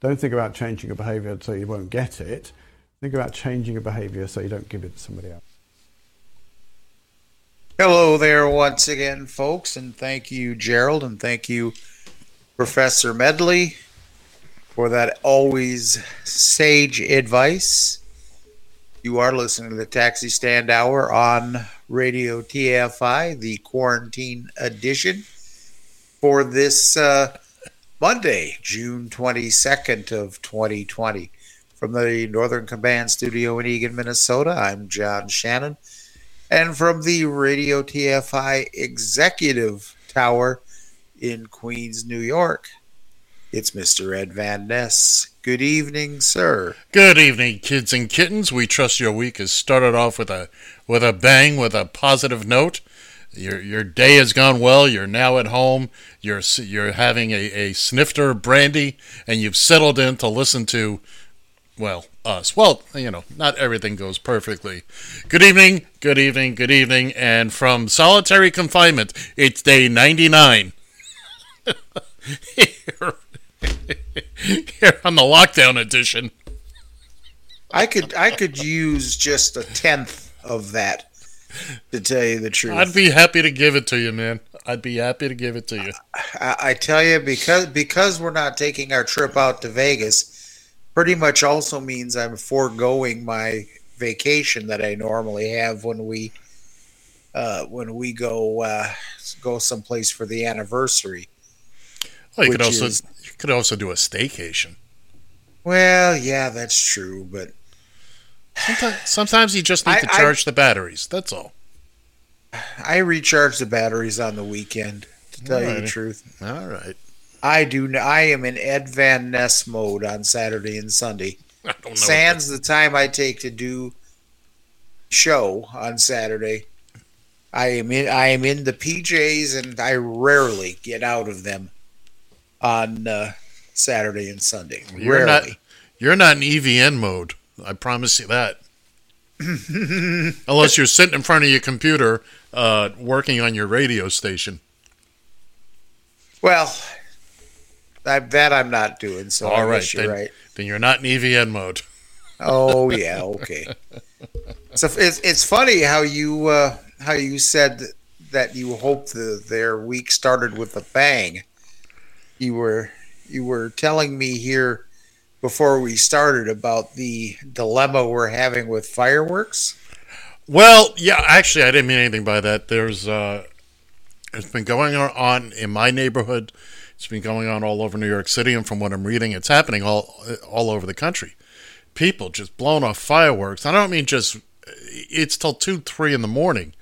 Don't think about changing your behaviour so you won't get it. Think about changing your behaviour so you don't give it to somebody else. Hello there once again, folks, and thank you, Gerald, and thank you, Professor Medley, for that always sage advice. You are listening to the Taxi Stand Hour on Radio TFI, the quarantine edition, for this uh, Monday, June 22nd of 2020. From the Northern Command Studio in Eagan, Minnesota, I'm John Shannon. And from the Radio TFI Executive Tower in Queens, New York, it's Mr. Ed Van Ness. Good evening, sir. Good evening, kids and kittens. We trust your week has started off with a with a bang, with a positive note. Your your day has gone well. You're now at home. You're you're having a, a snifter of brandy, and you've settled in to listen to, well, us. Well, you know, not everything goes perfectly. Good evening, good evening, good evening, and from solitary confinement, it's day ninety nine. here, here on the lockdown edition. I could I could use just a tenth of that to tell you the truth. I'd be happy to give it to you, man. I'd be happy to give it to you. I, I tell you because because we're not taking our trip out to Vegas, pretty much also means I'm foregoing my vacation that I normally have when we uh, when we go uh, go someplace for the anniversary. Well, you could also is- you could also do a staycation. Well, yeah, that's true, but Sometimes, sometimes you just need I- to I- charge the batteries. That's all. I recharge the batteries on the weekend. To tell you the truth, All right. I do. I am in Ed Van Ness mode on Saturday and Sunday. I don't know. Sans the time I take to do show on Saturday. I am in I am in the PJs and I rarely get out of them on uh, Saturday and Sunday. You're rarely. not. You're not in EVN mode. I promise you that. Unless you're sitting in front of your computer, uh, working on your radio station. well, I, that I'm not doing. So I All right, you're then, right. then you're not in EVN mode. Oh yeah, okay. so it's it's funny how you uh, how you said that you hope the, their week started with a bang. You were you were telling me here before we started about the dilemma we're having with fireworks. Well, yeah, actually, I didn't mean anything by that. There's, uh, it's been going on in my neighborhood. It's been going on all over New York City, and from what I'm reading, it's happening all all over the country. People just blowing off fireworks. I don't mean just. It's till two, three in the morning.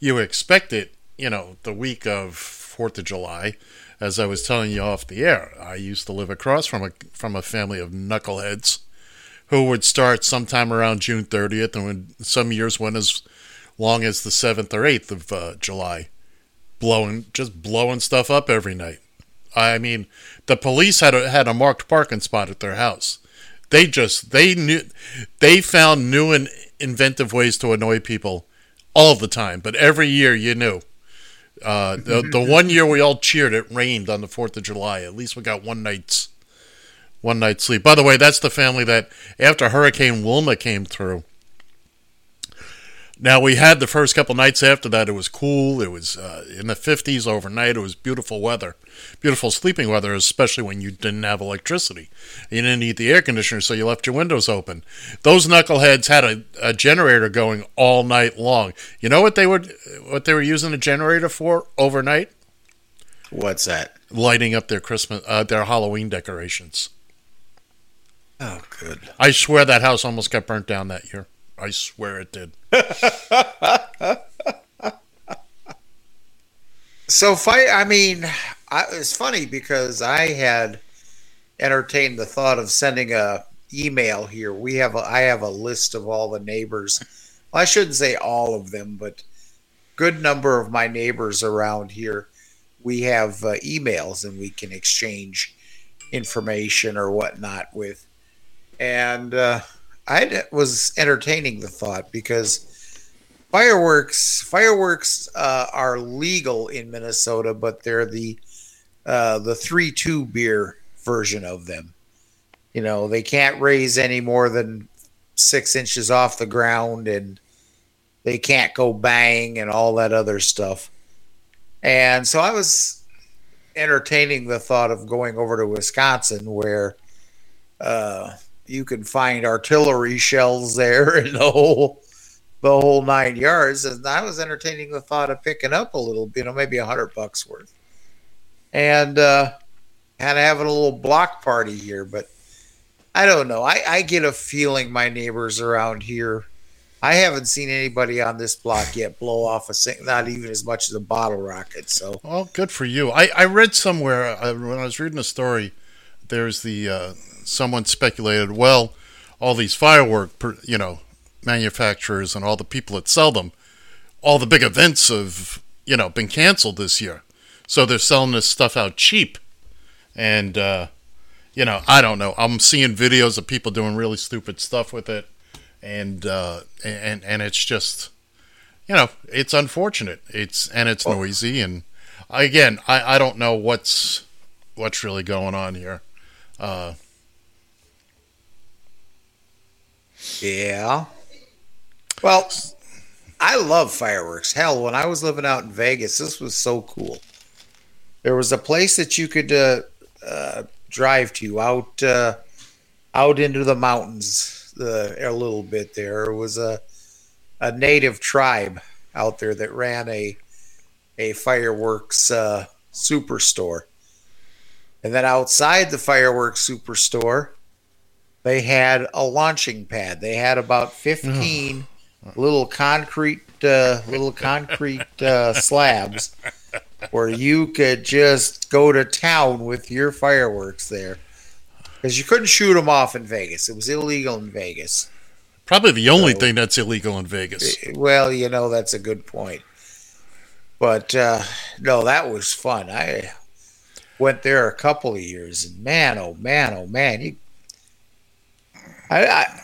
You expect it, you know, the week of Fourth of July. As I was telling you off the air, I used to live across from a from a family of knuckleheads who would start sometime around June 30th, and when some years went as long as the 7th or 8th of uh, July, blowing just blowing stuff up every night. I mean, the police had a, had a marked parking spot at their house. They just they knew they found new and inventive ways to annoy people all the time, but every year you knew. Uh, the the one year we all cheered, it rained on the Fourth of July. At least we got one night's one night's sleep. By the way, that's the family that after Hurricane Wilma came through, Now we had the first couple nights after that. It was cool. It was uh, in the fifties overnight. It was beautiful weather, beautiful sleeping weather, especially when you didn't have electricity. You didn't need the air conditioner, so you left your windows open. Those knuckleheads had a, a generator going all night long. You know what they would what they were using a generator for overnight? What's that? Lighting up their Christmas, uh, their Halloween decorations. Oh, good. I swear that house almost got burnt down that year. I swear it did. So fight. I mean, I, it's funny because I had entertained the thought of sending a email here. We have a, I have a list of all the neighbors. Well, I shouldn't say all of them, but good number of my neighbors around here. We have uh, emails and we can exchange information or whatnot with. And uh, I was entertaining the thought because fireworks fireworks uh, are legal in Minnesota, but they're the uh, the three two beer version of them. You know, they can't raise any more than six inches off the ground, and they can't go bang and all that other stuff. And so I was entertaining the thought of going over to Wisconsin, where uh, you can find artillery shells there and the whole the whole nine yards. And I was entertaining the thought of picking up a little, you know, maybe a hundred bucks worth, and uh, kind of having a little block party here. But I don't know. I, I get a feeling my neighbors around here. I haven't seen anybody on this block yet blow off a sing, not even as much as a bottle rocket. So Well, good for you. I, I read somewhere uh, when I was reading a story. There's the uh, someone speculated. Well, all these firework, you know, manufacturers and all the people that sell them, all the big events have you know been canceled this year, so they're selling this stuff out cheap. And uh, you know, I don't know. I'm seeing videos of people doing really stupid stuff with it, and uh, and and it's just you know, it's unfortunate. It's and it's noisy, and again, I, I don't know what's what's really going on here. Uh, Yeah. Well, I love fireworks. Hell, when I was living out in Vegas, this was so cool. There was a place that you could uh, uh, drive to out uh, out into the mountains uh, a little bit. There was a a native tribe out there that ran a a fireworks uh, superstore, and then outside the fireworks superstore, they had a launching pad. They had about 15 little concrete uh, little concrete uh, slabs where you could just go to town with your fireworks there. Because you couldn't shoot them off in Vegas. It was illegal in Vegas. probably the only So- thing that's illegal in Vegas. Well, you know, that's a good point. But uh, no, that was fun. I went there a couple of years, and man, oh man, oh man, you. I, I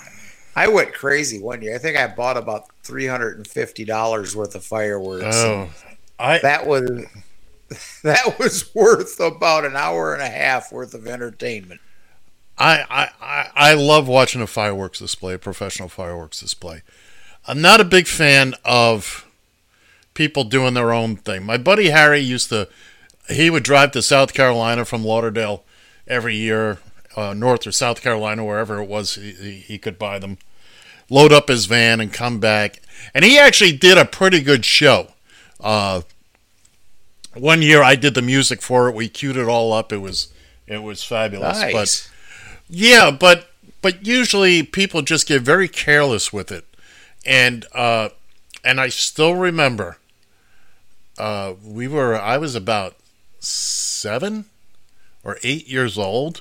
I went crazy one year. I think I bought about three hundred and fifty dollars worth of fireworks. Oh, I That was that was worth about an hour and a half worth of entertainment. I, I, I, I love watching a fireworks display, a professional fireworks display. I'm not a big fan of people doing their own thing. My buddy Harry used to, he would drive to South Carolina from Lauderdale every year, uh, North or South Carolina, wherever it was, he, he, could buy them, load up his van and come back. And he actually did a pretty good show. Uh, one year I did the music for it. We queued it all up. It was, it was fabulous. But Nice. yeah, but but usually people just get very careless with it, and uh, and I still remember, uh, we were I was about seven or eight years old,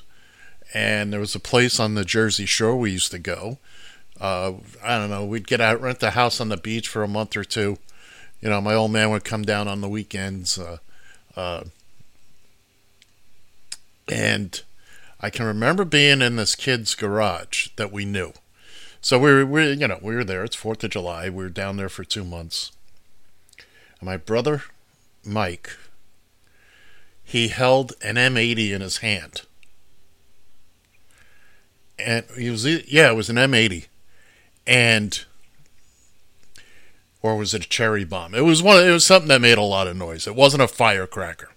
and there was a place on the Jersey Shore we used to go. Uh, I don't know, we'd get out, rent the house on the beach for a month or two. You know, my old man would come down on the weekends, uh, uh, and I can remember being in this kid's garage that we knew. So we were, we, you know, we were there. It's Fourth of July. We were down there for two months. And my brother, Mike, he held an M80 in his hand, and he was, yeah, it was an M80, and or was it a cherry bomb? It was one. It was something that made a lot of noise. It wasn't a firecracker.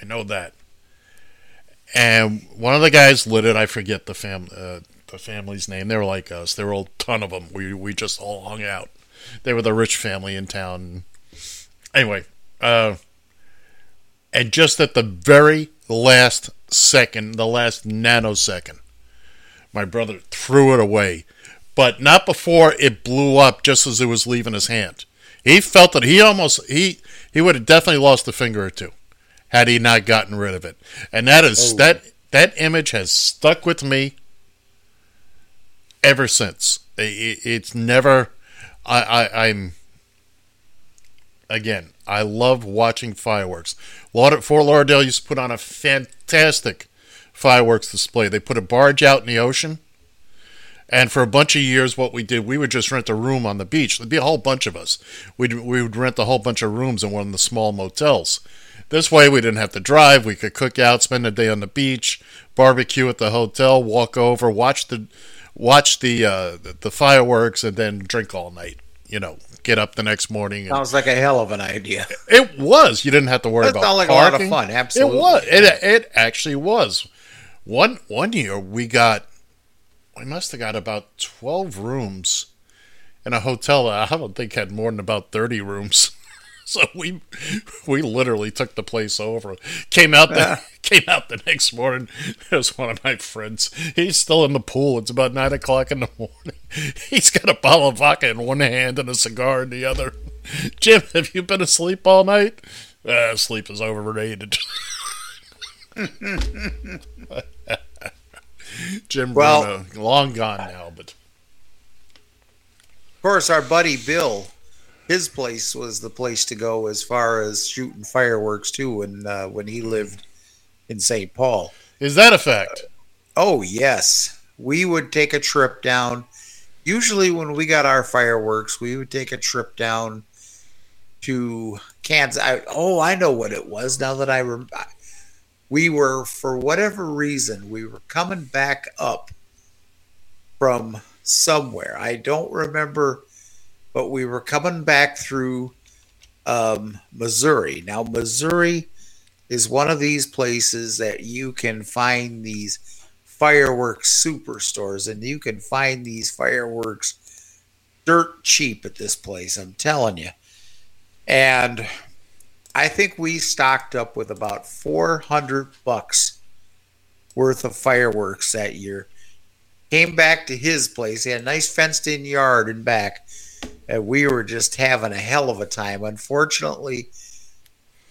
I know that. And one of the guys lit it. I forget the fam uh, the family's name. They were like us. There were a ton of them. We we just all hung out. They were the rich family in town. Anyway, uh, and just at the very last second, the last nanosecond, my brother threw it away, but not before it blew up. Just as it was leaving his hand, he felt that he almost he he would have definitely lost a finger or two had he not gotten rid of it. And that is oh. that that image has stuck with me ever since. I- I- it's never. I, I I'm again. I love watching fireworks. Fort Lauderdale used to put on a fantastic fireworks display. They put a barge out in the ocean. And for a bunch of years, what we did, we would just rent a room on the beach. There'd be a whole bunch of us. We'd, we would rent a whole bunch of rooms in one of the small motels. This way, we didn't have to drive. We could cook out, spend a day on the beach, barbecue at the hotel, walk over, watch the watch the uh, the, fireworks, and then drink all night. You know, get up the next morning. And, Sounds like a hell of an idea. it was. You didn't have to worry That about sounds like a lot of fun, absolutely. It was. It, it actually was. One one year we got we must have got about twelve rooms in a hotel that I don't think had more than about thirty rooms. So we we literally took the place over. Came out the came out the next morning. There's one of my friends. He's still in the pool. It's about nine o'clock in the morning. He's got a bottle of vodka in one hand and a cigar in the other. Jim, have you been asleep all night? Uh, sleep is overrated. Jim Well- Bruno, long gone now, but Of course, our buddy Bill, his place was the place to go as far as shooting fireworks too. When uh, when he lived in St. Paul. is that a fact? Oh yes, we would take a trip down. Usually, when we got our fireworks, we would take a trip down to Kansas. I, oh, I know what it was. Now that I rem- we were for whatever reason we were coming back up from somewhere. I don't remember, but we were coming back through um, Missouri. Now, Missouri is one of these places that you can find these fireworks superstores, and you can find these fireworks dirt cheap at this place. I'm telling you. And I think we stocked up with about 400 bucks worth of fireworks that year. Came back to his place. He had a nice fenced in yard and back. And we were just having a hell of a time. Unfortunately,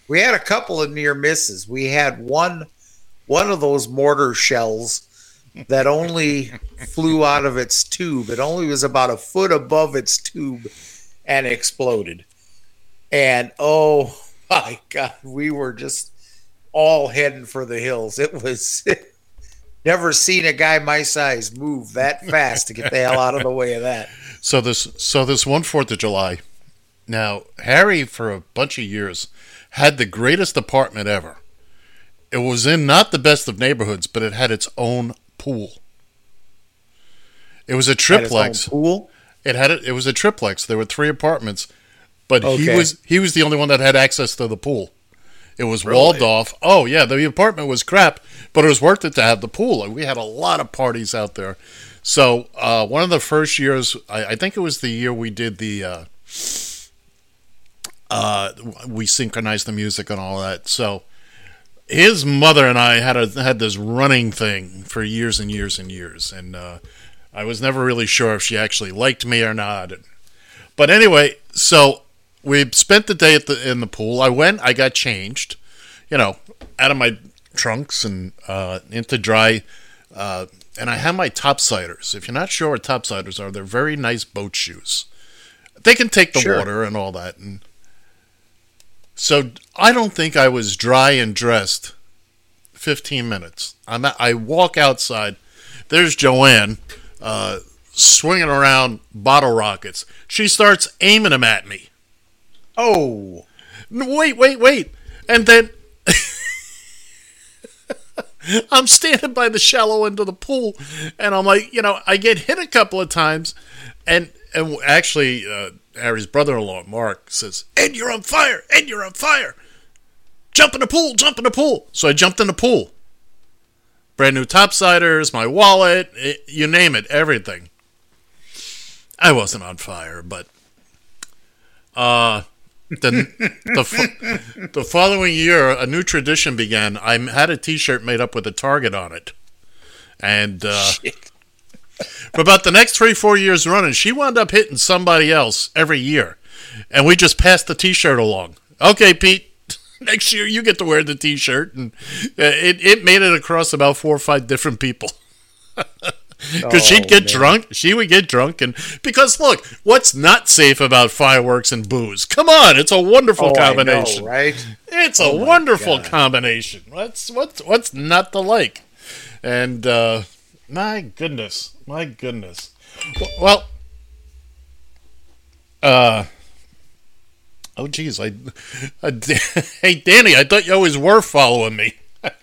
we had a couple of near misses. We had one one of those mortar shells that only flew out of its tube. It only was about a foot above its tube and exploded. And oh my god, we were just all heading for the hills. It was never seen a guy my size move that fast to get the hell out of the way of that. So this so this one Fourth of July. Now Harry, for a bunch of years, had the greatest apartment ever. It was in not the best of neighborhoods, but it had its own pool. It was a Had its own triplex. pool. It had it. It was a triplex. There were three apartments, but he was he was the only one that had access to the pool. It was walled off. Oh yeah, the apartment was crap, but it was worth it to have the pool. And we had a lot of parties out there. So uh, one of the first years, I, I think it was the year we did the. Uh, uh, we synchronized the music and all that. So his mother and I had a, had this running thing for years and years and years, and uh, I was never really sure if she actually liked me or not. But anyway, so we spent the day at the in the pool. I went, I got changed, you know, out of my trunks and uh, into dry. Uh, and I have my topsiders. If you're not sure what topsiders are, they're very nice boat shoes. They can take the Sure. water and all that. And so I don't think I was dry and dressed 15 minutes. I'm at, I walk outside. There's Joanne uh, swinging around bottle rockets. She starts aiming them at me. Oh, wait, wait, wait. And then I'm standing by the shallow end of the pool and I'm like, you know, I get hit a couple of times and and actually, uh, Harry's brother-in-law Mark says, "Ed, you're on fire! Ed, you're on fire! Jump in the pool! Jump in the pool!" So I jumped in the pool. Brand new topsiders, my wallet, it, you name it, everything. I wasn't on fire, but uh, the the fo- the following year, a new tradition began. I had a T-shirt made up with a target on it, and uh, for about the next three four years running, she wound up hitting somebody else every year, and we just passed the T-shirt along. Okay, Pete. Next year, you get to wear the T-shirt, and uh, it it made it across about four or five different people. Because she'd Oh, get man. drunk, she would get drunk, and because look, what's not safe about fireworks and booze? Come on, it's a wonderful Oh, I know, combination. right? It's a Oh, my wonderful God. combination. What's what's what's not to like? And uh, my goodness, my goodness. Well, uh, oh geez, I, I hey Danny, I thought you always were following me.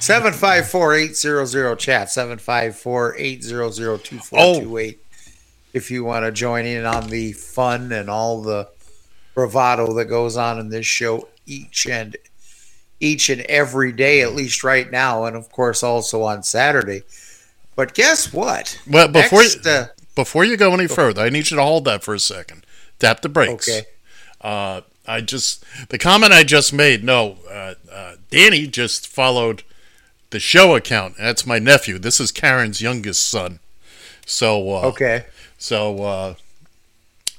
Seven five four eight zero zero chat seven five four eight zero zero two four two eight. If you want to join in on the fun and all the bravado that goes on in this show each and each and every day, at least right now, and of course also on Saturday. But guess what? Well, before Next, you, uh, before you go any further, I need you to hold that for a second. Tap the brakes. okay, Uh, I just the comment I just made. No, uh, uh, Danny just followed the show account. That's my nephew. This is Karen's youngest son. So uh, okay, So uh,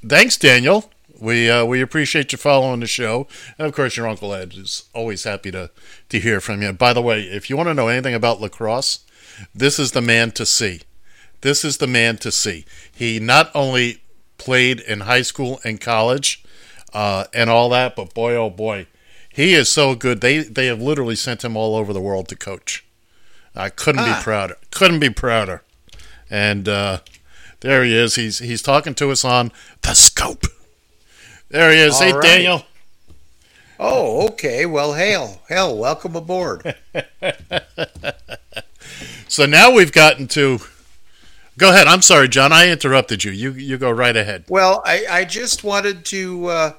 thanks, Daniel. We uh, we appreciate you following the show, and of course, your uncle Ed is always happy to to hear from you. By the way, if you want to know anything about lacrosse, this is the man to see. This is the man to see. He not only played in high school and college uh, and all that, but boy, oh boy, he is so good. They they have literally sent him all over the world to coach. I couldn't Ah. be prouder. Couldn't be prouder. And uh, there he is. He's he's talking to us on the scope. There he is. All hey, right. Daniel. oh, okay. Well, hail, hell, welcome aboard. So now we've gotten to. Go ahead. I'm sorry, John. I interrupted you. You you go right ahead. Well, I, I just wanted to uh,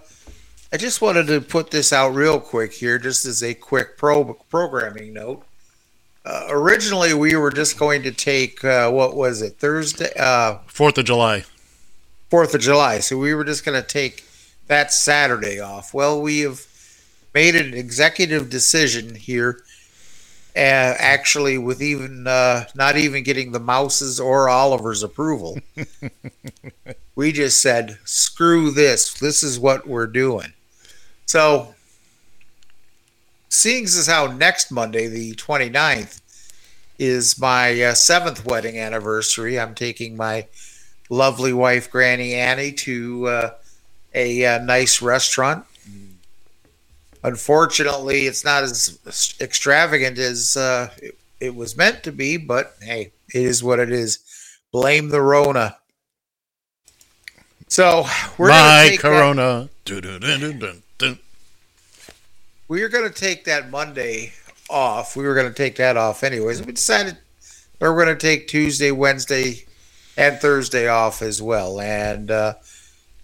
I just wanted to put this out real quick here, just as a quick pro programming note. Uh, originally, we were just going to take uh, what was it Thursday, uh, Fourth of July. Fourth of July. So we were just going to take that Saturday off. Well, we have made an executive decision here. Uh, actually, with even uh, not even getting the Mouse's or Oliver's approval, we just said, "Screw this! This is what we're doing." So, seeing as how next Monday, the 29th, is my uh, seventh wedding anniversary, I'm taking my lovely wife, Granny Annie, to uh, a uh, nice restaurant. Unfortunately, it's not as extravagant as uh, it, it was meant to be, but hey, it is what it is. Blame the Rona. So we're My Corona. Dun-dun-dun-dun-dun. We were going to take that Monday off. We were going to take that off anyways. We decided we we're going to take Tuesday, Wednesday, and Thursday off as well. And uh,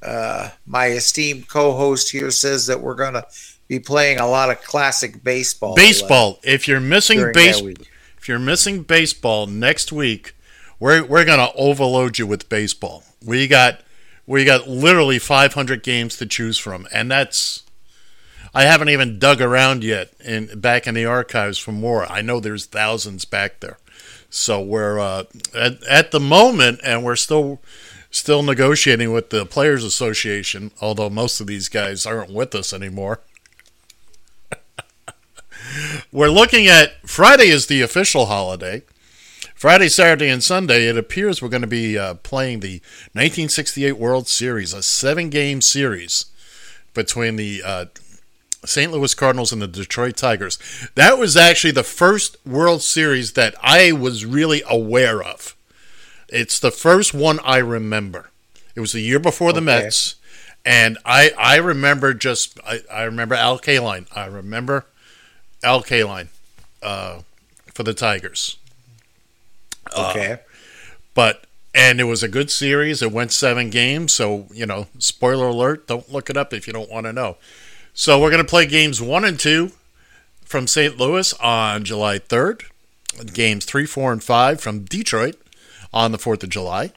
uh, my esteemed co-host here says that we're going to be playing a lot of classic baseball. uh, Baseball. If you're missing during base, if you're missing baseball next week, we're we're gonna overload you with baseball. We got we got literally 500 games to choose from, and that's I haven't even dug around yet in back in the archives for more. I know there's thousands back there. So we're uh, at, at the moment, and we're still still negotiating with the Players Association. Although most of these guys aren't with us anymore. we're looking at Friday is the official holiday. Friday, Saturday, and Sunday, it appears we're going to be uh, playing the 1968 World Series, a seven-game series between the uh, St. Louis Cardinals and the Detroit Tigers. That was actually the first World Series that I was really aware of. It's the first one I remember. It was the year before the Okay. Mets, and I I remember just I, I remember Al Kaline. I remember Al Kaline uh, for the Tigers. Okay. But and it was a good series. It went seven games, so you know, spoiler alert. Don't look it up if you don't want to know. So we're going to play games one and two from St. Louis on July 3rd. Games three, four, and five from Detroit on the 4th of July.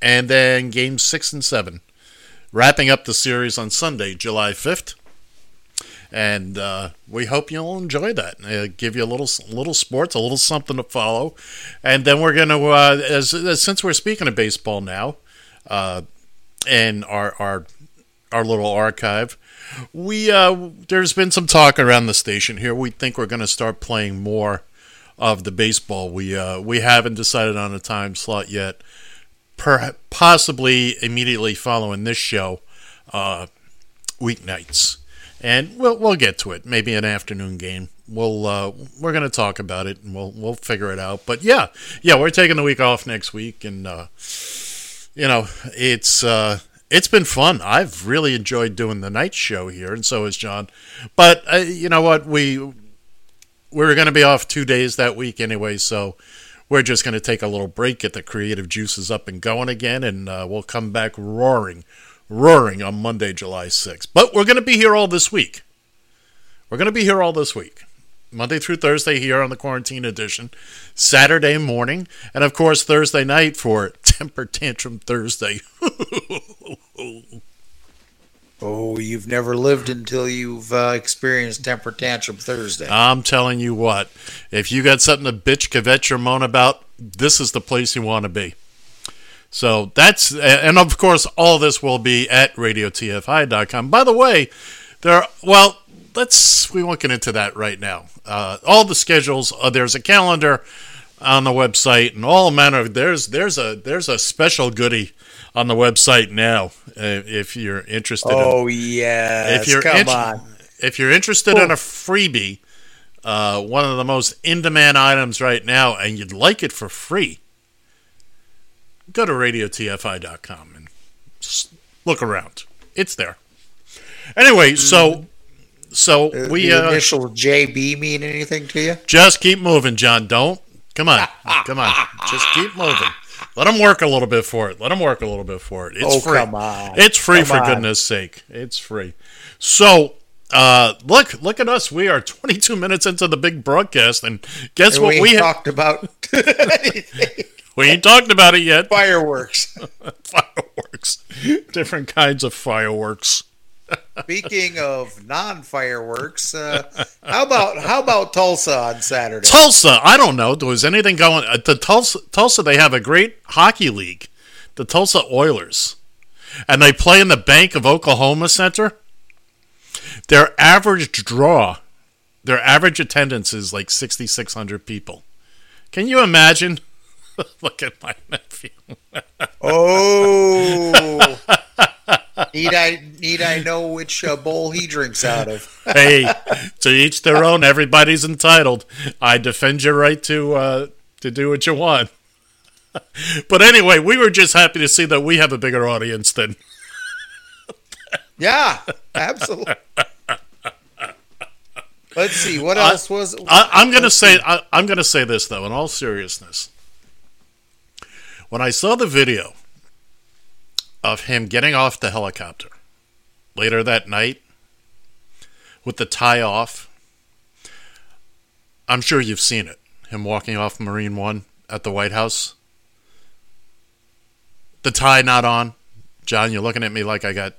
And then games six and seven. Wrapping up the series on Sunday, July 5th. And uh, we hope you'll enjoy that. Uh, give you a little little sports, a little something to follow. And then we're going to, uh, as, as, since we're speaking of baseball now, uh, and our, our, our little archive, we uh, there's been some talk around the station here. We think we're going to start playing more of the baseball. We uh, we haven't decided on a time slot yet. Per- possibly immediately following this show, uh, weeknights, and we'll we'll get to it. Maybe an afternoon game. We'll uh, we're going to talk about it and we'll we'll figure it out. But yeah, yeah, we're taking the week off next week, and uh, you know it's uh, it's been fun. I've really enjoyed doing the night show here, and so has John. But uh, you know what? We we were going to be off two days that week anyway, so we're just going to take a little break, get the creative juices up and going again, and uh, we'll come back roaring, roaring on Monday, July 6th. But we're going to be here all this week. We're going to be here all this week. Monday through Thursday here on the Quarantine Edition, Saturday morning, and of course Thursday night for Temper Tantrum Thursday. Oh, you've never lived until you've uh, experienced temper tantrum Thursday. I'm telling you what, if you got something to bitch, kvetch, or moan about, this is the place you want to be. So that's, and of course, all this will be at radiotfi.com. By the way, there, well, let's, we won't get into that right now. Uh, all the schedules, uh, there's a calendar on the website and all manner of, there's, there's a, there's a special goodie on the website now uh, if you're interested. in, oh yes, if you're come on. if you're interested in a freebie, uh, one of the most in-demand items right now, and you'd like it for free, go to radiotfi.com and look around. It's there. Anyway, so so we the uh, initial JB mean anything to you? just keep moving, John. Don't come on, come on. Just keep moving. Let them work a little bit for it. Let them work a little bit for it. It's Oh, free. come on. It's free Come for on. goodness sake. It's free. So, uh, look, look at us. We are 22 minutes into the big broadcast, and guess And what? we We have, talked about we ain't talked about it yet. fireworks. Fireworks, different kinds of fireworks. Speaking of non-fireworks, uh, how about how about Tulsa on Saturday? Tulsa, I don't know. Was anything going? At the Tulsa, Tulsa, they have a great hockey league, the Tulsa Oilers, and they play in the Bank of Oklahoma Center. Their average draw, their average attendance is like sixty six hundred people. Can you imagine? Look at my nephew. Oh, need I need I know which uh, bowl he drinks out of? hey, to each their own. Everybody's entitled. I defend your right to uh, to do what you want. But anyway, we were just happy to see that we have a bigger audience than Yeah, absolutely. Let's see what else was. I, I'm going to say I, I'm going to say this though. In all seriousness, when I saw the video of him getting off the helicopter later that night with the tie off, I'm sure you've seen it. Him walking off Marine One at the White House, the tie not on. John, you're looking at me like I got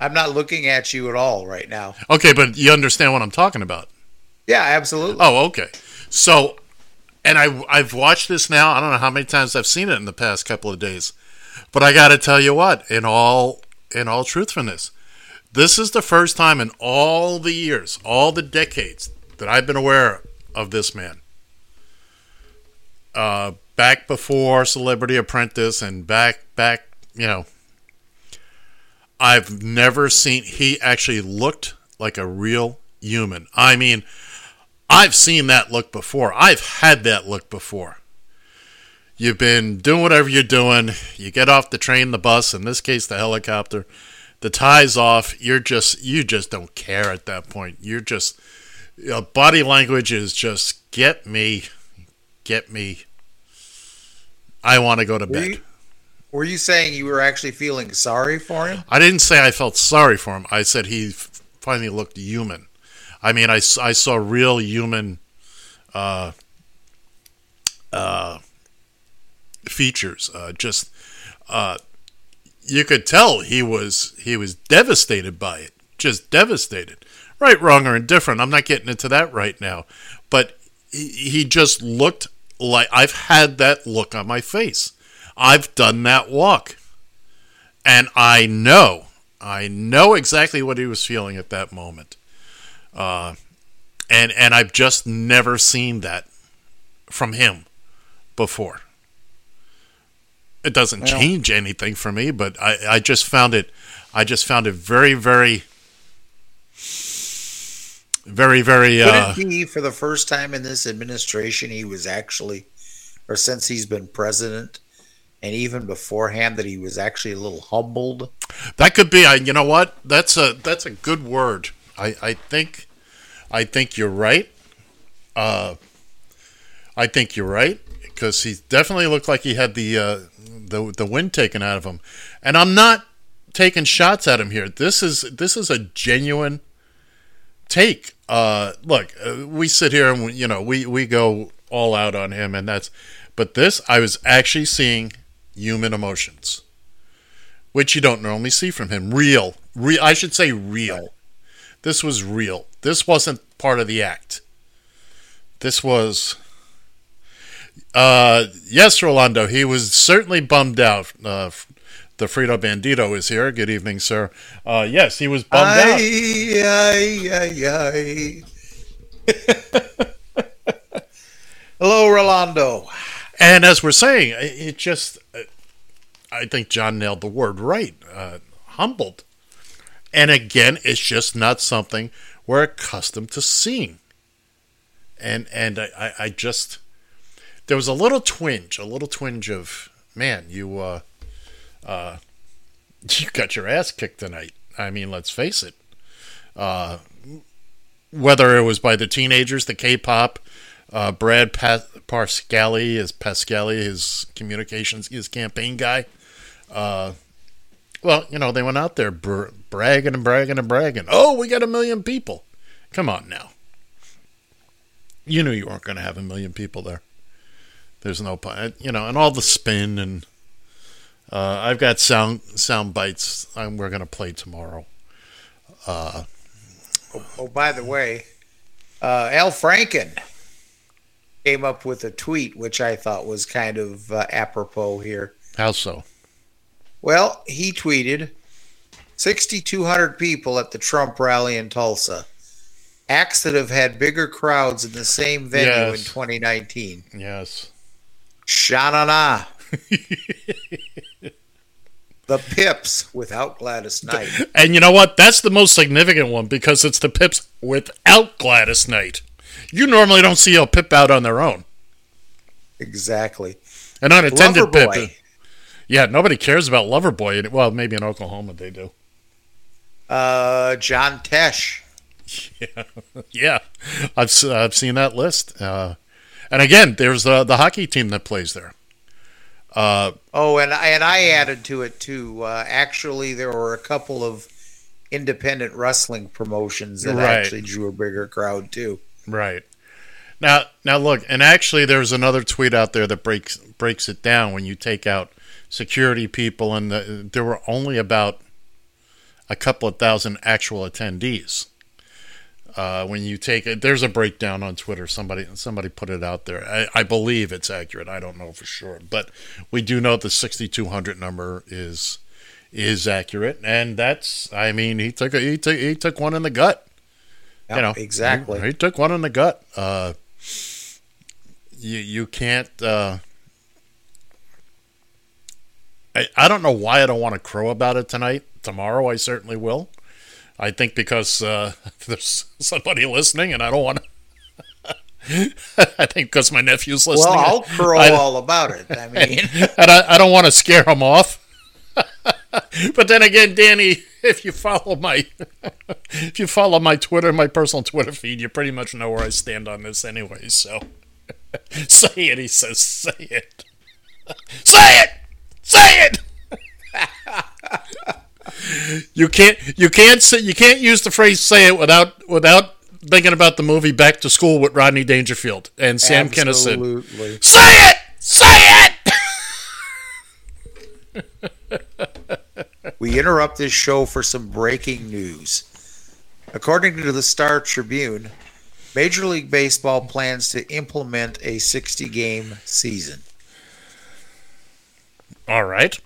I'm not looking at you at all right now. okay, but you understand what I'm talking about. Yeah, absolutely. Oh, okay. So, and I I've watched this now. I don't know how many times I've seen it in the past couple of days, but I got to tell you what, in all in all truthfulness, this is the first time in all the years, all the decades that I've been aware of this man. Uh, back before Celebrity Apprentice and back back, you know, I've never seen he actually looked like a real human. I mean, I've seen that look before. I've had that look before. You've been doing whatever you're doing. You get off the train, the bus, in this case, the helicopter. The tie's off. You're just, you just don't care at that point. You're just, you know, body language is just get me, get me. I want to go to Were bed. you, were you saying you were actually feeling sorry for him? I didn't say I felt sorry for him. I said he f- finally looked human. I mean, I, I saw real human uh, uh, features. Uh, just uh, you could tell he was he was devastated by it. Just devastated. Right, wrong, or indifferent. I'm not getting into that right now. But he, he just looked like I've had that look on my face. I've done that walk. And I know, I know exactly what he was feeling at that moment. Uh, and and I've just never seen that from him before. It doesn't Well- change anything for me, but I, I just found it I just found it very, very very, very Could uh it be for the first time in this administration he was actually, or since he's been president, and even beforehand that he was actually a little humbled? That could be. I. You know what? That's a that's a good word. I I think, I think you're right. Uh, I think you're right because he definitely looked like he had the uh, the the wind taken out of him, and I'm not taking shots at him here. This is this is a genuine take. Uh, look, uh, we sit here and we, you know we we go all out on him, and that's. But this, I was actually seeing human emotions which you don't normally see from him. Real, real. I should say real. This was real. This wasn't part of the act. This was. Uh, yes, Rolando. He was certainly bummed out. Uh, the Frito Bandito is here. Good evening, sir. Uh, yes, he was bummed out. Ay, ay, ay. Hello, Rolando. And as we're saying, it it just, I think John nailed the word right. Uh, humbled. And again, it's just not something we're accustomed to seeing. And and I, I, I just, there was a little twinge, a little twinge of, man, you, uh, uh, you got your ass kicked tonight. I mean, let's face it. Uh, whether it was by the teenagers, the K-pop, uh, Brad pa- Parscale is Parscale, his communications, his campaign guy. Uh, well, you know, they went out there br- bragging and bragging and bragging. Oh, we got a million people. Come on now. You knew you weren't going to have a million people there. There's no, po- you know, and all the spin and uh, I've got sound sound bites um, we're going to play tomorrow. Uh, Oh, by the way, uh, Al Franken came up with a tweet which I thought was kind of uh, apropos here. how so? Well, he tweeted 6,200 people at the Trump rally in Tulsa. Acts that have had bigger crowds in the same venue Yes. in 2019. Yes. Sha-na-na. the Pips without Gladys Knight. And you know what? That's the most significant one because it's the Pips without Gladys Knight. You normally don't see a Pip out on their own. Exactly. An unattended Pip. Loverboy. Yeah, nobody cares about Loverboy. Well, maybe in Oklahoma they do. Uh, John Tesh. Yeah, yeah. I've s- I've seen that list. Uh, and again, there's uh, the hockey team that plays there. Uh, Oh, and I- and I added to it too. Uh, actually, there were a couple of independent wrestling promotions that Right. actually drew a bigger crowd too. Right. Now, now look, and actually, there's another tweet out there that breaks breaks it down when you take out security people, and the, there were only about a couple of thousand actual attendees. Uh, when you take it, there's a breakdown on Twitter. Somebody somebody put it out there. I, I believe it's accurate. I don't know for sure, but we do know the 6,200 number is is accurate, and that's. I mean, he took a, he took he took one in the gut you know exactly. He, he took one in the gut. Uh, you you can't. Uh, I I don't know why I don't want to crow about it tonight. Tomorrow I certainly will. I think because uh, there's somebody listening, and I don't want to. I think because my nephew's listening. Well, I'll crow I- all about it. I mean, and I, I don't want to scare him off. but then again, Danny, if you follow my if you follow my Twitter, my personal Twitter feed, you pretty much know where I stand on this anyway. So say it, he says, say it. Say it! Say it! You can't you can't say you can't use the phrase "say it" without without thinking about the movie Back to School with Rodney Dangerfield and Sam Kinison. Say it! Say it! We interrupt this show for some breaking news. According to the Star Tribune, Major League Baseball plans to implement a 60 game season. All right.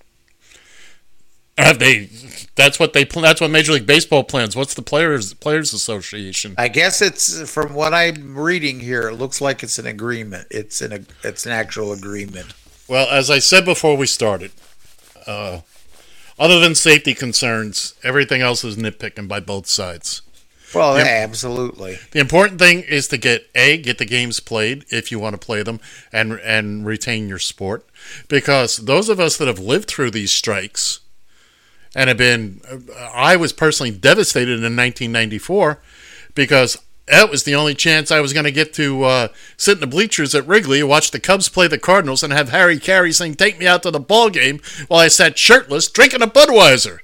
Have they? That's what they. That's what Major League Baseball plans. What's the players Players Association? I guess it's from what I'm reading here, it looks like it's an agreement. It's an it's an actual agreement. Well, as I said before we started, uh, other than safety concerns, everything else is nitpicking by both sides. Well, absolutely. The important thing is to get a get the games played if you want to play them and and retain your sport because those of us that have lived through these strikes and have been I was personally devastated in 1994 because that was the only chance I was going to get to uh, sit in the bleachers at Wrigley watch the Cubs play the Cardinals and have Harry Caray saying "Take me out to the ball game" while I sat shirtless drinking a Budweiser.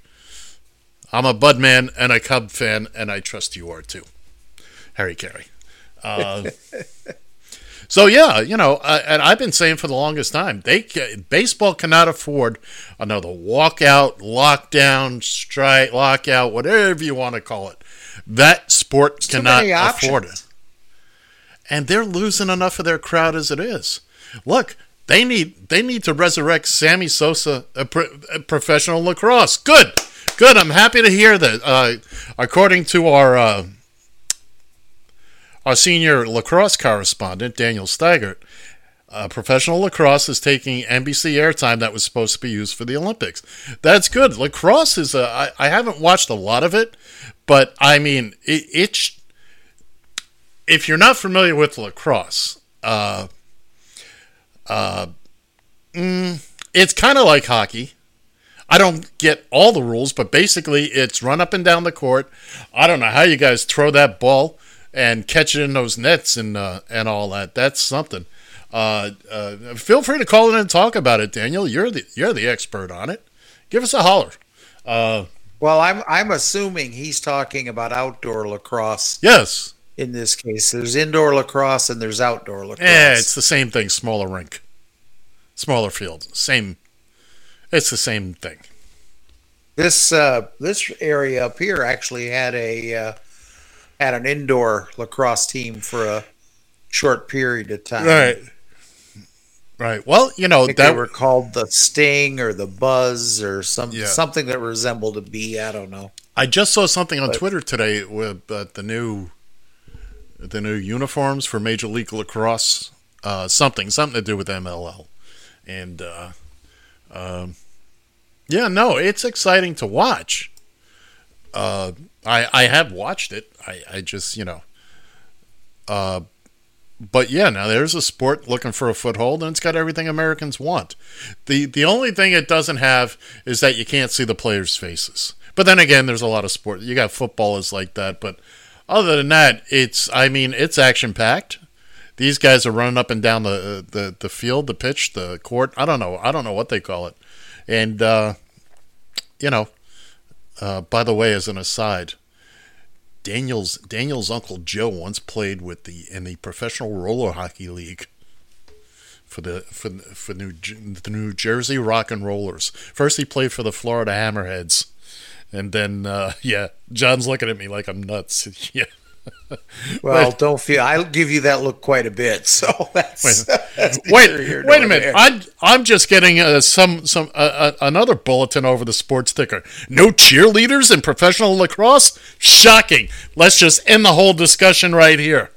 I'm a Bud man and a Cub fan, and I trust you are too. Harry Caray. Uh, so yeah, you know, uh, and I've been saying for the longest time, they baseball cannot afford another walkout, lockdown, strike, lockout, whatever you want to call it. That sport cannot afford it, and they're losing enough of their crowd as it is. Look, they need they need to resurrect Sammy Sosa, a, pro- a professional lacrosse. Good, good. I'm happy to hear that. Uh, according to our uh, our senior lacrosse correspondent, Daniel Steigert, professional lacrosse is taking NBC airtime that was supposed to be used for the Olympics. That's good. Lacrosse is a. I, I haven't watched a lot of it, but I mean, it, it's. If you're not familiar with lacrosse, uh, uh, mm, it's kind of like hockey. I don't get all the rules, but basically it's run up and down the court. I don't know how you guys throw that ball and catch it in those nets and uh, and all that. That's something. Uh, uh, feel free to call in and talk about it, Daniel. You're the you're the expert on it. Give us a holler. Uh, Well, I'm I'm assuming he's talking about outdoor lacrosse yes, in this case. There's indoor lacrosse and there's outdoor lacrosse. yeah, it's the same thing. Smaller rink, smaller field, same. It's the same thing. This uh, this area up here actually had a uh, had an indoor lacrosse team for a short period of time. Right. Right. Well, you know that they were called the Sting or the Buzz or some Yeah. something that resembled a bee. I don't know. I just saw something on But- Twitter today with uh, the new the new uniforms for Major League Lacrosse. Uh, something something to do with MLL, and uh, um, yeah, no, it's exciting to watch. I I have watched it. I I just you know. Uh, but yeah, now there's a sport looking for a foothold, and it's got everything Americans want. the The only thing it doesn't have is that you can't see the players' faces. But then again, there's a lot of sport. You got football is like that, but other than that, it's I mean, it's action packed. These guys are running up and down the the the field, the pitch, the court. I don't know. I don't know what they call it. And uh, you know, uh, by the way, as an aside, Daniel's Daniel's uncle Joe once played with the in the professional roller hockey league for the for for New the New Jersey Rock and Rollers. First, he played for the Florida Hammerheads, and then uh, yeah, John's looking at me like I'm nuts. yeah. Well, don't feel. I'll give you that look quite a bit. So that's, that's Wait, wait a minute. there. I'm I'm just getting uh, some some uh, uh, another bulletin over the sports ticker. No cheerleaders in professional lacrosse. Shocking. Let's just end the whole discussion right here.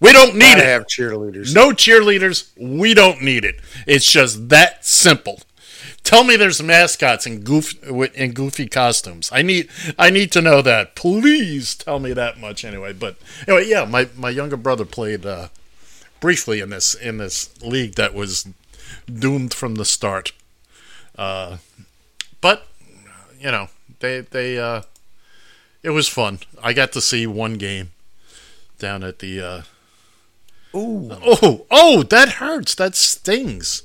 We don't need Gotta it. have cheerleaders. No cheerleaders. We don't need it. It's just that simple. Tell me there's mascots in goof in goofy costumes. I need I need to know that. Please tell me that much anyway. But anyway, yeah, my, my younger brother played uh, briefly in this in this league that was doomed from the start. Uh, but you know they they uh, it was fun. I got to see one game down at the. Uh, Ooh, Oh, oh, that hurts. That stings.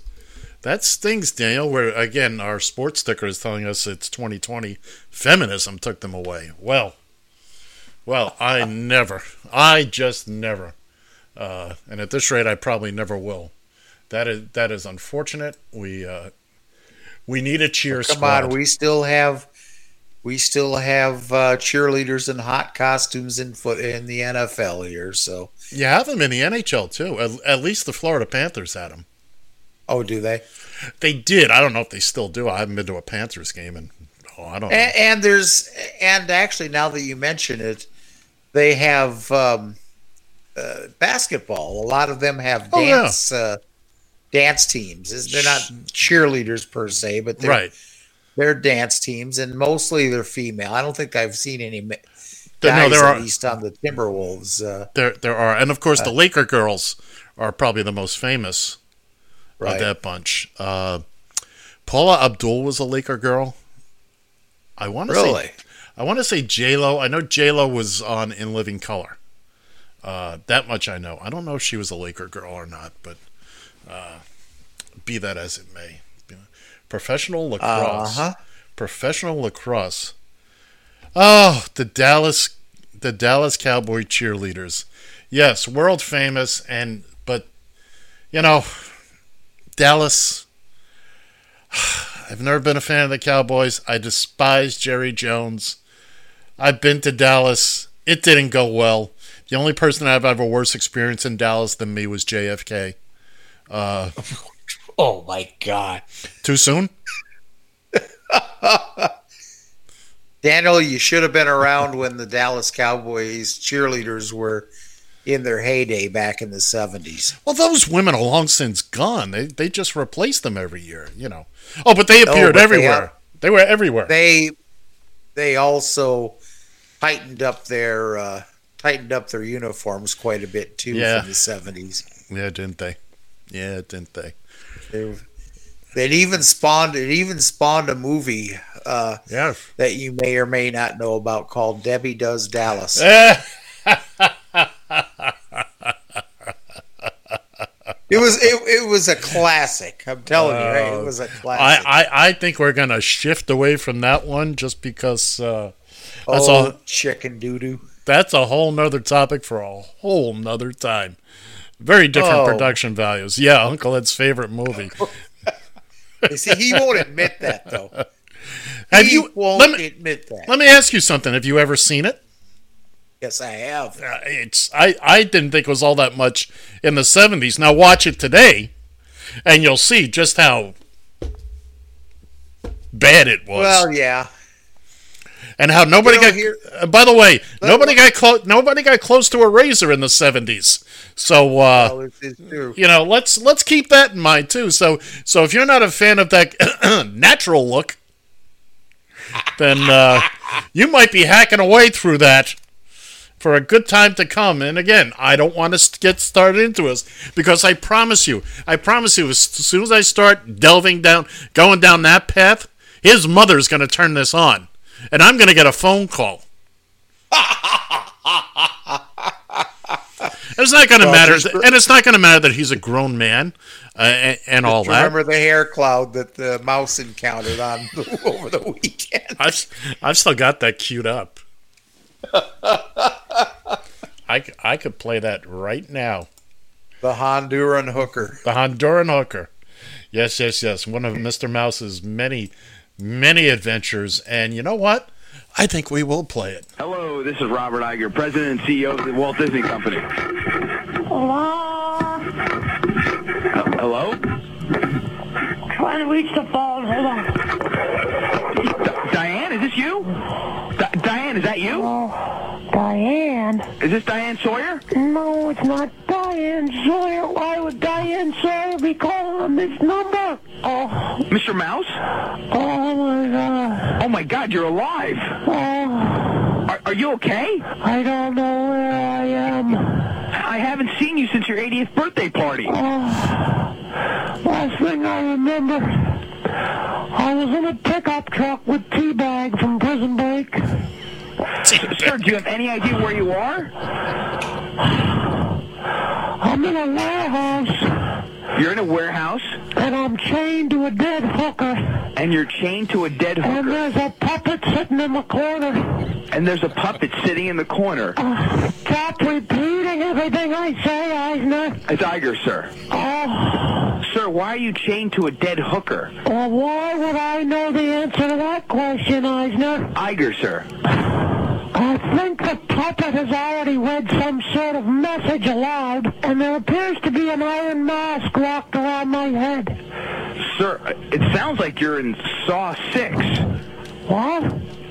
That stings, Daniel. Where again, our sports sticker is telling us it's 2020. Feminism took them away. Well, well, I never, I just never, uh, and at this rate, I probably never will. That is that is unfortunate. We uh, we need a cheer Come squad. on, we still have we still have uh, cheerleaders in hot costumes in foot in the NFL here. So, you have them in the NHL too. At, at least the Florida Panthers had them. Oh, do they? They did. I don't know if they still do. I haven't been to a Panthers game, and oh, I don't know. And, and there's and actually now that you mention it, they have um, uh, basketball. A lot of them have Oh, yeah. dance uh, dance teams. They're not cheerleaders per se, but they're right. they're dance teams, and mostly they're female. I don't think I've seen any ma- guys no, there at are- least on the Timberwolves. Uh, There, there are, and of course, the Laker girls are probably the most famous right. of that bunch. Uh, Paula Abdul was a Laker girl. I want to Really? say, I want to say J Lo. I know J Lo was on In Living Color. Uh, that much I know. I don't know if she was a Laker girl or not, but uh, be that as it may, professional lacrosse. Uh-huh. Professional lacrosse. Oh, the Dallas, the Dallas Cowboy cheerleaders. Yes, world famous, and but you know, Dallas. I've never been a fan of the Cowboys. I despise Jerry Jones. I've been to Dallas. It didn't go well. The only person I've ever worse experience in Dallas than me was JFK. Oh my God, Too soon? Daniel, you should have been around when the Dallas Cowboys cheerleaders were in their heyday back in the seventies. Well, those women are long since gone. They they just replace them every year, you know. Oh, but they appeared but they everywhere. have- They, were everywhere. They they also tightened up their uh, tightened up their uniforms quite a bit too Yeah. from the seventies. yeah, didn't they? Yeah, didn't they? It even spawned it even spawned a movie uh, Yeah. that you may or may not know about called Debbie Does Dallas. It was it, it was a classic. I'm telling you, right? It was a I, classic. I, I think we're gonna shift away from that one just because uh, that's oh, all. chicken doo doo. That's a whole nother topic for a whole nother time. Very different Oh. production values. Yeah, Uncle Ed's favorite movie. You see, he won't admit that though. Have he you? won't Let me admit that. let me ask you something. Have you ever seen it? Yes, I have. Uh, it's I, I didn't think it was all that much in the 70s. Now watch it today and you'll see just how bad it was Well, yeah. and how nobody You know, got here- uh, by the way nobody got close nobody got close to a razor in the 70s so uh Well, you know let's let's keep that in mind too so so if you're not a fan of that natural look then uh you might be hacking away through that for a good time to come. And again, I don't want to get started into this because I promise you, I promise you, as soon as I start delving down, going down that path, his mother's going to turn this on, and I'm going to get a phone call. it's not going to Well, matter, and it's not going to matter that he's a grown man uh, and, and all that. Remember the hair cloud that the mouse encountered on over the weekend? I've, I've still got that queued up. I, c- I could play that right now. The Honduran hooker. The Honduran hooker. Yes, yes, yes. One of Mr. Mouse's many, many adventures. And you know what? I think we will play it. Hello, this is Robert Iger, President and CEO of the Walt Disney Company. Hello? Uh, hello? Trying to reach the phone. Hold on. Di- Diane, is this you? Di- Diane, is that you? Oh, Diane. Is this Diane Sawyer? No, it's not Diane Sawyer. Why would Diane Sawyer be calling on this number? Oh, Mr. Mouse? oh my God. Oh my God, you're alive. Oh, Are, are you okay? I don't know where I am. I haven't seen you since your 80th birthday party. Oh, last thing I remember, I was in a pickup truck with T-Bag from Prison Break. Sir, do you have any idea where you are? I'm in a warehouse. You're in a warehouse. And I'm chained to a dead hooker, And you're chained to a dead hooker. and there's a puppet sitting in the corner. And there's a puppet sitting in the corner. Uh, stop repeating everything I say, Eisner. It's Iger, sir. Oh, Sir, why are you chained to a dead hooker? well, why would I know the answer to that question, Eisner? Iger, sir. I think the puppet has already read some sort of message aloud, and there appears to be an iron mask locked around my head. Sir, it sounds like you're in Saw 6. What?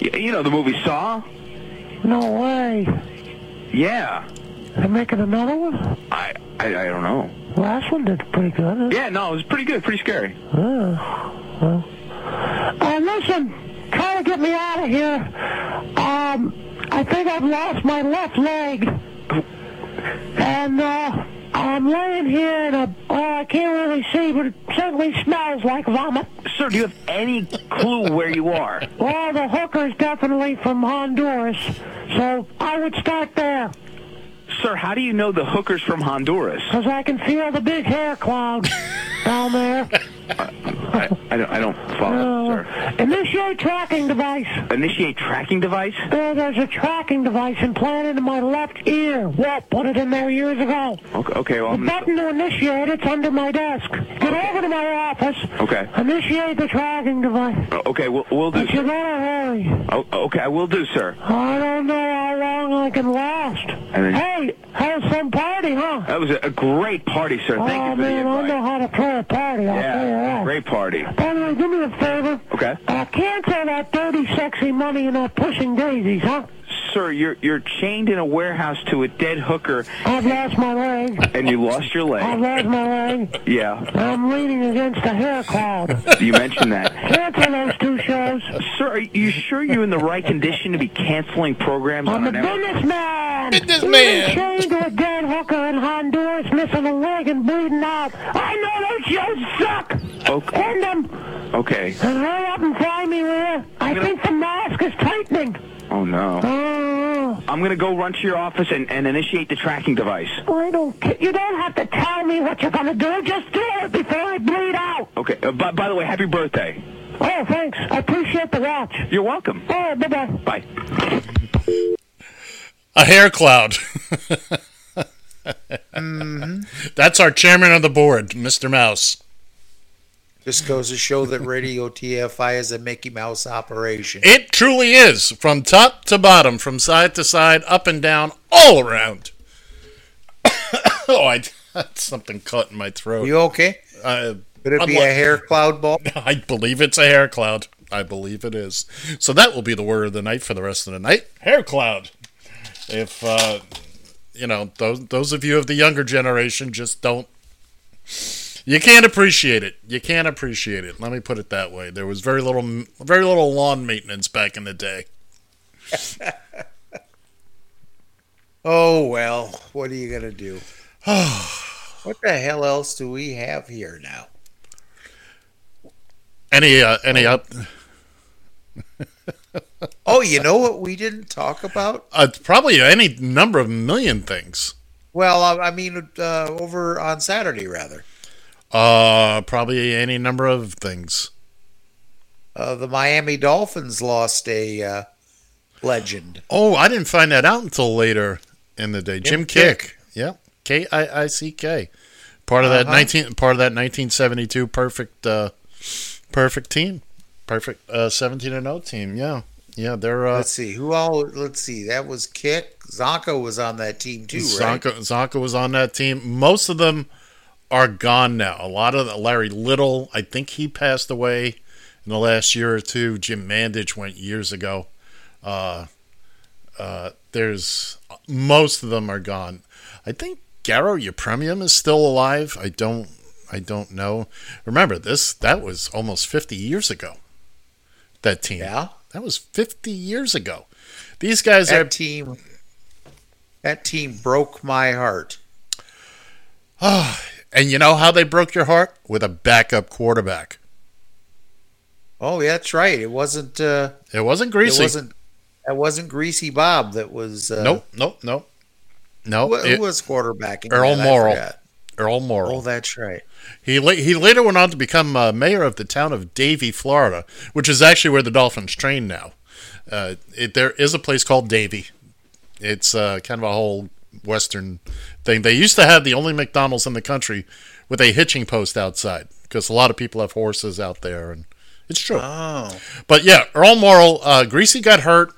Y- You know the movie Saw? No way. Yeah. They're making another one? I, I, I don't know. Last one did pretty good. Yeah, no, it was pretty good, pretty scary. Uh, listen, try to get me out of here. Um, I think I've lost my left leg. And, uh, I'm laying here in a, oh, I can't really see, but it certainly smells like vomit. Sir, do you have any clue where you are? Well, the hooker's definitely from Honduras, so I would start there, Sir, how do you know the hooker's from Honduras? because I can feel the big hair cloud down there. I, I, don't, I don't follow, Uh, sir. initiate tracking device. Initiate tracking device? There, there's a tracking device implanted in my left ear. Walt put it in there years ago. Okay, okay well, The I'm, button to initiate it's under my desk. Get over to my office. Okay. Initiate the tracking device. okay, we'll, we'll do, But you sir. better hurry. Oh, okay, I will do, sir. I don't know how long I can last. Then- Hey, have some party, huh? That was a, a great party, sir. Thank oh, you for man, the I know how to throw a party, I'll you Yeah, that. great party. By the way, do me a favor. Okay. Uh, cancel that dirty, sexy money you're not pushing daisies, huh? Sir, you're you're chained in a warehouse to a dead hooker, I've lost my leg. and you lost your leg. I've lost my leg. Yeah, I'm leaning against a hair cloud. you mentioned that. Cancel those two shows. Sir, are you sure you're in the right condition to be canceling programs I'm on a our network? businessman. Businessman. Even chained to a dead hooker in Honduras, missing a leg and bleeding out. I know those shows suck. Okay. End them. Okay. Hurry up and find me where. I think the mask is tightening. Oh no. Oh, I'm gonna go run to your office and, and initiate the tracking device. I don't care. You don't have to tell me what you're gonna do. Just do it before I bleed out. Okay. Uh, by, by the way, happy birthday. Oh, thanks. I appreciate the watch. You're welcome. Oh, bye-bye. Bye. A hair cloud. That's our chairman of the board, Mr. Mouse. Just goes to show that Radio TFI is a Mickey Mouse operation. It truly is, from top to bottom, from side to side, up and down, all around. oh, I had something caught in my throat. You okay? Uh, Could it I'm be like- a hair cloud ball? I believe it's a hair cloud. I believe it is. So that will be the word of the night for the rest of the night. Hair cloud. If uh, you know those those of you of the younger generation just don't. You can't appreciate it. You can't appreciate it. Let me put it that way. There was very little, very little lawn maintenance back in the day. Oh well, what are you gonna do? what the hell else do we have here now? Any, uh, any up? Oh, you know what we didn't talk about? Uh, probably any number of million things. Well, I mean, uh, over on Saturday rather, Uh, probably any number of things. uh, the Miami Dolphins lost a uh, legend. Oh, I didn't find that out until later in the day. Jim, Jim Kiick. Kiick. Yeah. K I I C K. Part of that Uh-huh. 19 part of that 1972 perfect uh perfect team. Perfect uh 17 and 0 team. Yeah. Yeah, they're uh Let's see who all. Let's see, that was Kiick. Csonka was on that team too, right? Csonka, Csonka was on that team. Most of them are gone now. A lot of the, Larry Little, I think he passed away in the last year or two. Jim Mandich went years ago. Uh, uh, there's most of them are gone. I think Garo Yepremian is still alive. I don't. I don't know. Remember this? That was almost 50 years ago. That team. Yeah, That was 50 years ago. These guys are that team. That team broke my heart. And you know how they broke your heart? With a backup quarterback. Oh, yeah, that's right. It wasn't. Uh, It wasn't Griese. It wasn't. That wasn't Griese Bob. That was. Uh, nope, nope, nope. No, Who, who was quarterbacking? Earl that? Morrall. Earl Morrall. Oh, that's right. He la- he later went on to become uh, mayor of the town of Davie, Florida, which is actually where the Dolphins train now. Uh, it, there is a place called Davie. It's uh, kind of a whole Western thing. They used to have the only McDonald's in the country with a hitching post outside because a lot of people have horses out there, and it's true. Oh, But yeah, Earl Morrall, uh, Griese got hurt.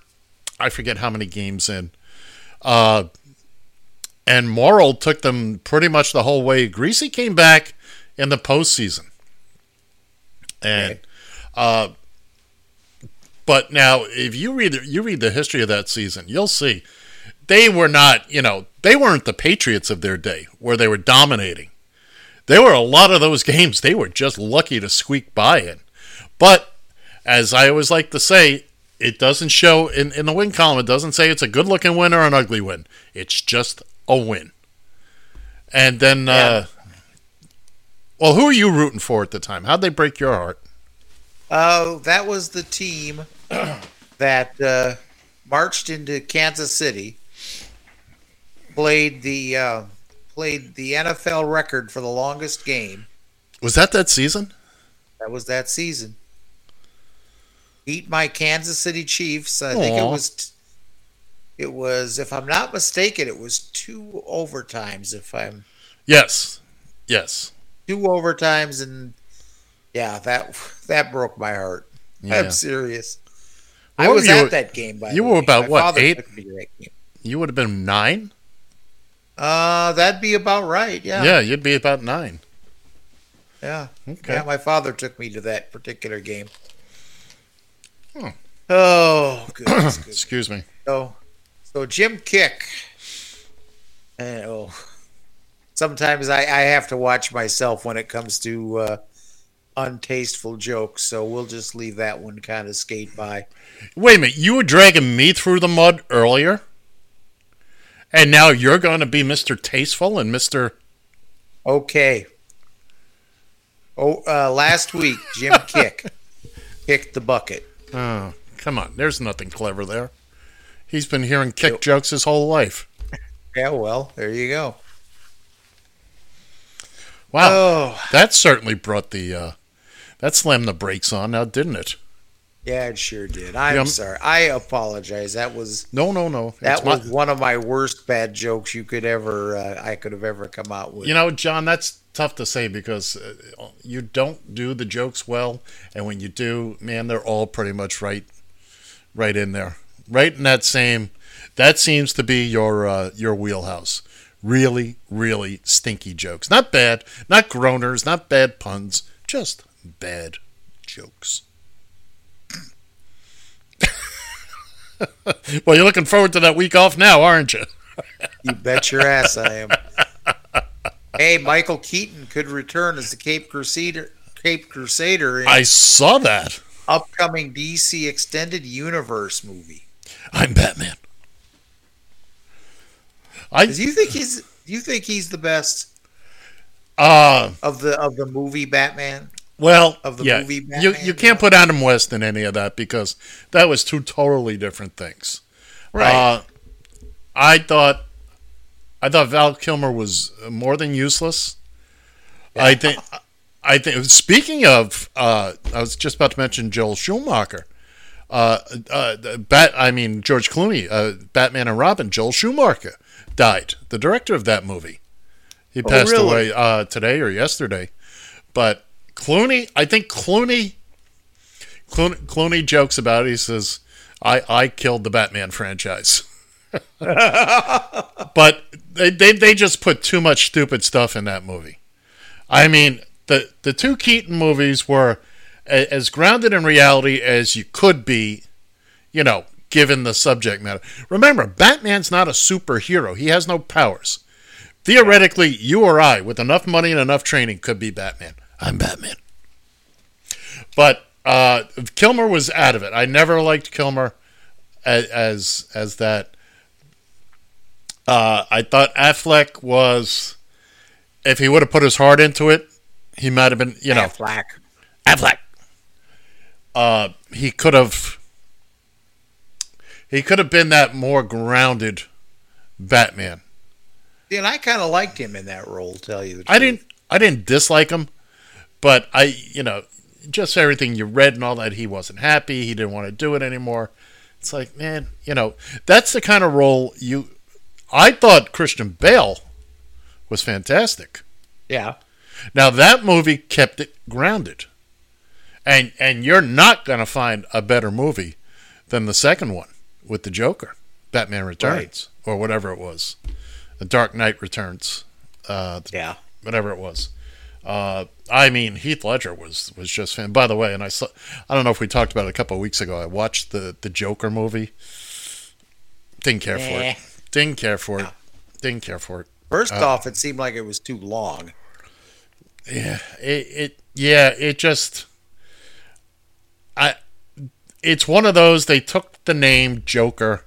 I forget how many games in. Uh, and Morrall took them pretty much the whole way. Griese came back in the postseason. And, uh, but now if you read you read the history of that season, you'll see they were not, you know, they weren't the Patriots of their day where they were dominating. There were a lot of those games they were just lucky to squeak by in. But as I always like to say, it doesn't show in, in the win column, it doesn't say it's a good looking win or an ugly win. It's just a win. And then, uh, well, who are you rooting for at the time? How'd they break your heart? uh, that was the team that uh, marched into Kansas City, played the uh, played the NFL record for the longest game. Was that that season? That was that season. Beat my Kansas City Chiefs. I think it was. It was, if I'm not mistaken, it was two overtimes. If I'm Yes. Yes. two overtimes, and yeah, that that broke my heart. Yeah. I'm serious. What I was you- at that game. By you were about, My what, eight? took me to that game. You would have been nine? Uh, that'd be about right. Yeah. Yeah, you'd be about nine. Yeah. Okay. Yeah, my father took me to that particular game. Hmm. Oh, goodness, goodness. Excuse me. So, so Jim Kiick. And, oh, sometimes I, I have to watch myself when it comes to uh, untasteful jokes. So we'll just leave that one kind of skate by. Wait a minute. You were dragging me through the mud earlier? And now you're going to be Mr. Tasteful and Mr. Okay. Oh, uh, last week Jim Kiick kicked the bucket. Oh, come on. There's nothing clever there. He's been hearing kick jokes his whole life. Yeah, well, there you go. Wow. Oh, That certainly brought the, uh, that slammed the brakes on now, didn't it? Yeah, it sure did. I'm sorry. I apologize. That was No, no, no. that It's my- was one of my worst bad jokes you could ever uh, I could have ever come out with. You know, John, that's tough to say because uh, you don't do the jokes well, and when you do, man, they're all pretty much right, right in there, right in that same. That seems to be your uh, your wheelhouse. Really, really stinky jokes. Not bad, not groaners, not bad puns, just bad jokes. well, you're looking forward to that week off now, aren't you? You bet your ass I am. hey, Michael Keaton could return as the Cape Crusader Cape Crusader in I saw that. upcoming DC Extended Universe movie. I'm Batman. I Do you think he's do you think he's the best uh of the of the movie Batman? Well Of the yeah, movie you Batman, you can't put Adam West in any of that because that was two totally different things. Uh, I thought I thought Val Kilmer was more than useless. I think I think speaking of uh, I was just about to mention Joel Schumacher. Uh, uh, Bat, I mean George Clooney, uh, Batman and Robin. Joel Schumacher died, the director of that movie. He passed really? away uh, today or yesterday. But Clooney, I think Clooney, Clooney, Clooney jokes about it. He says, "I I killed the Batman franchise." but they, they they just put too much stupid stuff in that movie. I mean, the the two Keaton movies were a, as grounded in reality as you could be, you know, given the subject matter. Remember, Batman's not a superhero. He has no powers. Theoretically, you or I, with enough money and enough training, could be Batman. I'm Batman. But uh, Kilmer was out of it. I never liked Kilmer as as, as that. Uh, I thought Affleck was, if he would have put his heart into it, he might have been, you know, Affleck. Affleck. Uh, he could have. He could have been that more grounded Batman. See, and I kind of liked him in that role. Tell you the truth. I didn't I didn't dislike him, but I you know just everything you read and all that he wasn't happy. He didn't want to do it anymore. It's like man, you know that's the kind of role you. I thought Christian Bale was fantastic. Yeah. Now that movie kept it grounded, and and you're not going to find a better movie than the second one with the Joker, Batman Returns, or whatever it was, The Dark Knight Returns. Uh, Yeah. whatever it was. Uh, I mean, Heath Ledger was was just fan. By the way, and I saw, I don't know if we talked about it a couple of weeks ago. I watched the the Joker movie. Didn't care for Nah. it. Didn't care for it. Didn't care for it. First Uh, off, it seemed like it was too long. Yeah, it, it yeah, it just I it's one of those they took the name Joker.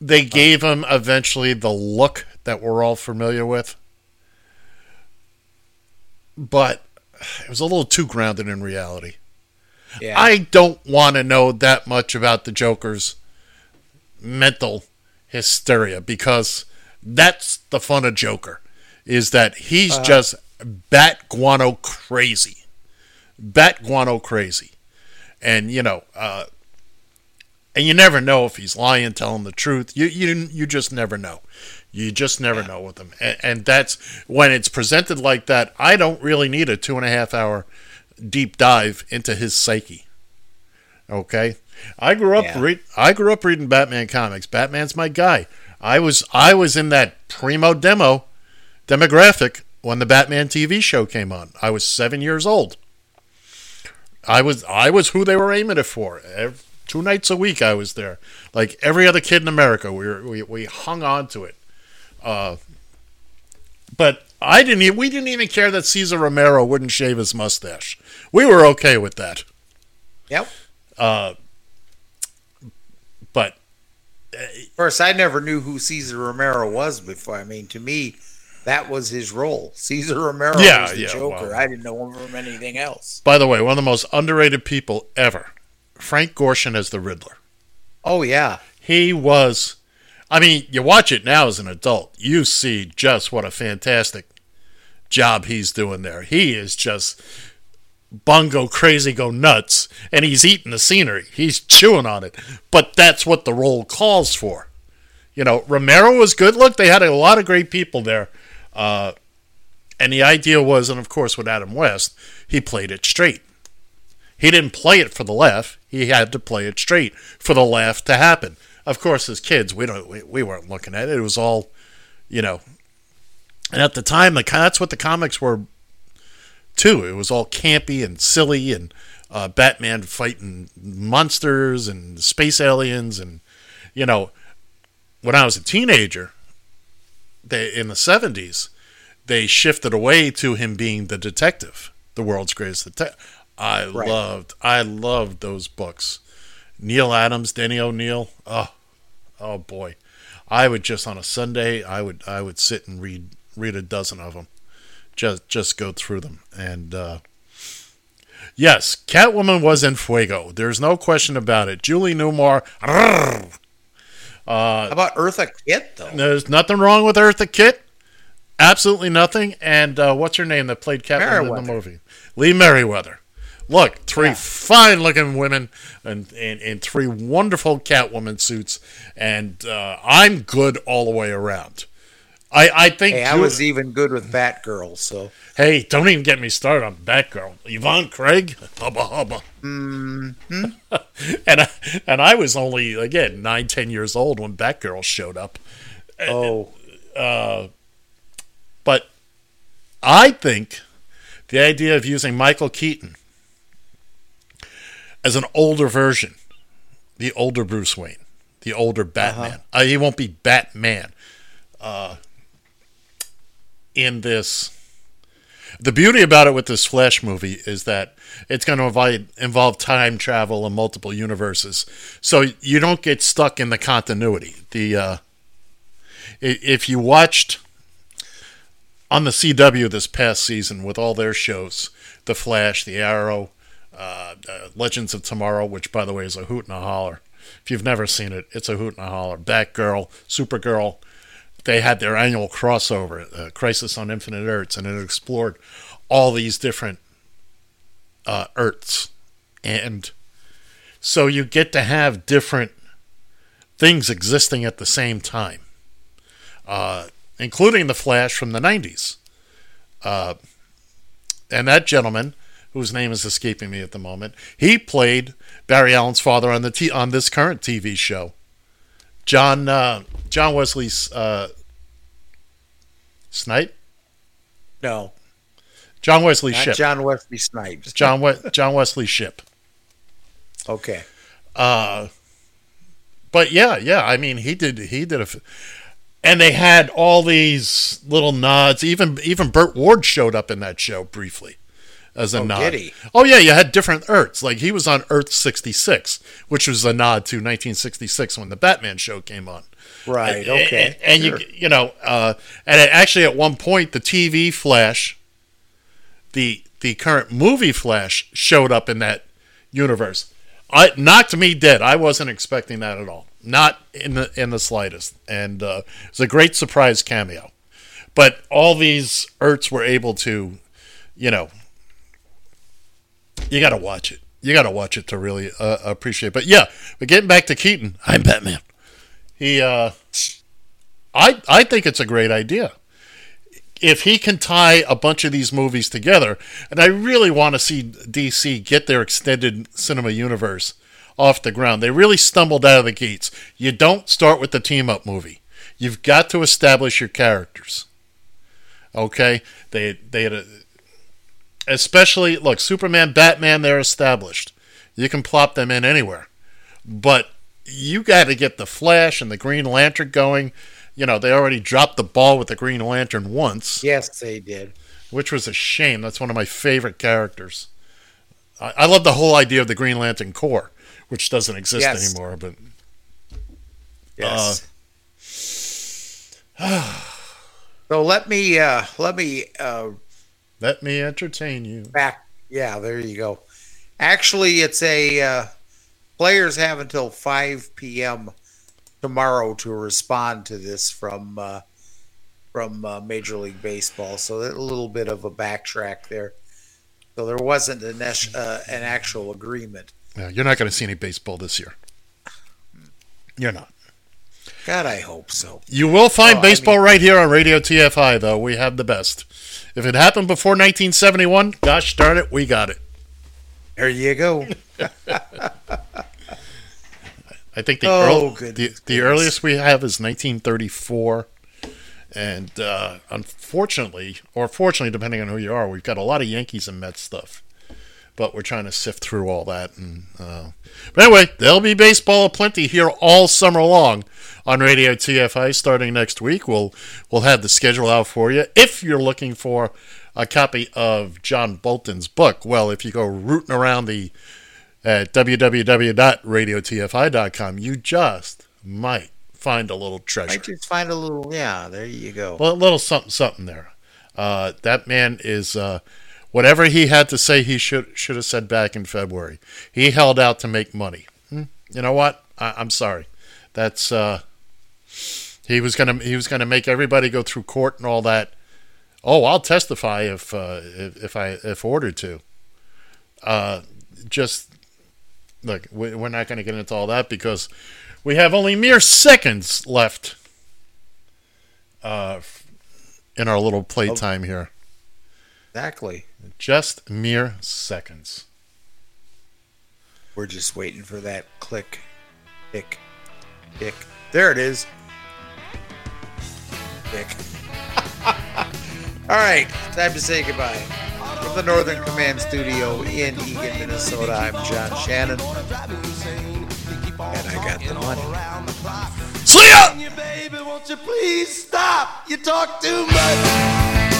They gave him eventually the look that we're all familiar with. But it was a little too grounded in reality. Yeah. I don't want to know that much about the Joker's mental hysteria because that's the fun of Joker is that he's just bat guano crazy. Bat guano crazy. And you know, uh and you never know if he's lying, telling the truth. You you you just never know. You just never know with them, and, and that's when it's presented like that. I don't really need a two and a half hour deep dive into his psyche. Okay, I grew up Yeah. read, I grew up reading Batman comics. Batman's my guy. I was I was in that primo demo demographic when the Batman TV show came on. I was seven years old. I was I was who they were aiming it for. Ev- two nights a week I was there, like every other kid in America. We were, we we hung on to it. Uh, but I didn't. e- We didn't even care that Cesar Romero wouldn't shave his mustache. We were okay with that. Yep. Uh, But Of course, I never knew who Cesar Romero was before. I mean, to me, that was his role. Cesar Romero Yeah, was the yeah, Joker. well- I didn't know him from anything else. by the way, one of the most underrated people ever, Frank Gorshin as the Riddler. Oh yeah, He was. I mean, you watch it now as an adult, you see just what a fantastic job he's doing there. He is just bungo crazy, go nuts, and he's eating the scenery. He's chewing on it. But that's what the role calls for. You know, Romero was good. Look, they had a lot of great people there. Uh, and the idea was, and of course, with Adam West, he played it straight. He didn't play it for the laugh. He had to play it straight for the laugh to happen. Of course, as kids, we don't we, we weren't looking at it. It was all, you know. And at the time, the that's what the comics were. Too, it was all campy and silly, and uh, Batman fighting monsters and space aliens, and you know, when I was a teenager, they in the seventies, they shifted away to him being the detective, the world's greatest detective. I Right. loved, I loved those books. Neal Adams, Denny O'Neil. Oh, oh boy, I would just on a Sunday, I would, I would sit and read, read a dozen of them, just, just go through them. And uh, yes, Catwoman was in Fuego. There's no question about it. Julie Newmar. rrrr. How about Eartha Kitt though? There's nothing wrong with Eartha Kitt. Absolutely nothing. And uh, what's her name that played Catwoman in the movie? Lee Meriwether. Look, three Yeah. fine-looking women and in, three wonderful Catwoman suits, and uh, I'm good all the way around. I, I think. Hey, I was even good with Batgirl. So hey, don't even get me started on Batgirl. Yvonne Craig, hubba hubba. Mm-hmm. and I, and I was only again nine, ten years old when Batgirl showed up. oh Uh, But I think the idea of using Michael Keaton as an older version, the older Bruce Wayne, the older Batman, uh he won't be Batman uh, in this. The beauty about it with this Flash movie is that it's going to involve, involve time travel and multiple universes, so you don't get stuck in the continuity. The uh, if you watched on the CW this past season with all their shows, The Flash, The Arrow, uh, uh, Legends of Tomorrow, which by the way is a hoot and a holler. If you've never seen it, it's a hoot and a holler. Batgirl, Supergirl, they had their annual crossover, uh, Crisis on Infinite Earths, and it explored all these different uh, Earths, and so you get to have different things existing at the same time, uh, including the Flash from the '90s, uh, and that gentleman whose name is escaping me at the moment, he played Barry Allen's father on the t- on this current TV show. John uh, John Wesley's uh, Snipe, No, John Wesley not Shipp, John Wesley Snipes. John we- John Wesley Shipp. Okay. Uh, but yeah, yeah. I mean, he did. He did a, f- and they had all these little nods. Even even Burt Ward showed up in that show briefly as a Oh, nod. Oh yeah, you had different Earths. Like he was on Earth sixty six, which was a nod to nineteen sixty six when the Batman show came on. Right. And- Okay. And, and Sure. you you know, uh, and it, actually at one point the TV Flash, the the current movie Flash showed up in that universe. I knocked me dead. I wasn't expecting that at all. Not in the in the slightest. And uh, it was a great surprise cameo. But all these Earths were able to, you know, you got to watch it. You got to watch it to really uh, appreciate. But yeah, but getting back to Keaton, I'm Batman. He, uh, I, I think it's a great idea. If he can tie a bunch of these movies together, and I really want to see DC get their extended cinema universe off the ground. They really stumbled out of the gates. You don't start with the team up movie. You've got to establish your characters. Okay? They they had a, especially look, Superman, Batman, they're established. You can plop them in anywhere. But you got to get the Flash and the Green Lantern going. You know, they already dropped the ball with the Green Lantern once, Yes, they did. which was a shame. That's one of my favorite characters. I, I love the whole idea of the Green Lantern Corps, which doesn't exist Yes. anymore. But Yes. so let me uh, let me uh, let me entertain you. back. Yeah, there you go. Actually, it's a uh, players have until 5 p.m. tomorrow to respond to this from uh, from uh, Major League Baseball. So a little bit of a backtrack there. So there wasn't an, uh, an actual agreement. Yeah, you're not going to see any baseball this year. You're not. God, I hope so. You will find Oh, I baseball right here on Radio TFI, though. We have the best. If it happened before 1971, gosh darn it, we got it. There you go. I think the, Oh, earl- the, the earliest we have is 1934. And uh, unfortunately, or fortunately, depending on who you are, we've got a lot of Yankees and Mets stuff. But we're trying to sift through all that. And uh, But anyway, there'll be baseball aplenty here all summer long on Radio TFI starting next week. We'll, we'll have the schedule out for you. If you're looking for a copy of John Bolton's book, well, if you go rooting around the at www.radiotfi.com, you just might find a little treasure. Might just find a little. Yeah, there you go. A little something, something there. Uh, that man is uh, whatever he had to say. He should should have said back in February. He held out to make money. Hmm, You know what? I, I'm sorry. That's uh, he was gonna he was gonna make everybody go through court and all that. Oh, I'll testify if uh, if, if I if ordered to. Uh, just look, we- we're not going to get into all that because we have only mere seconds left uh, in our little playtime here. Exactly. Just mere seconds. We're just waiting for that click, tick, tick. There it is. Tick. All right, time to say goodbye. From the Northern Command Studio in Eagan, Minnesota, I'm John Shannon, and I got the money. See ya! Baby, won't you please stop? You talk too much.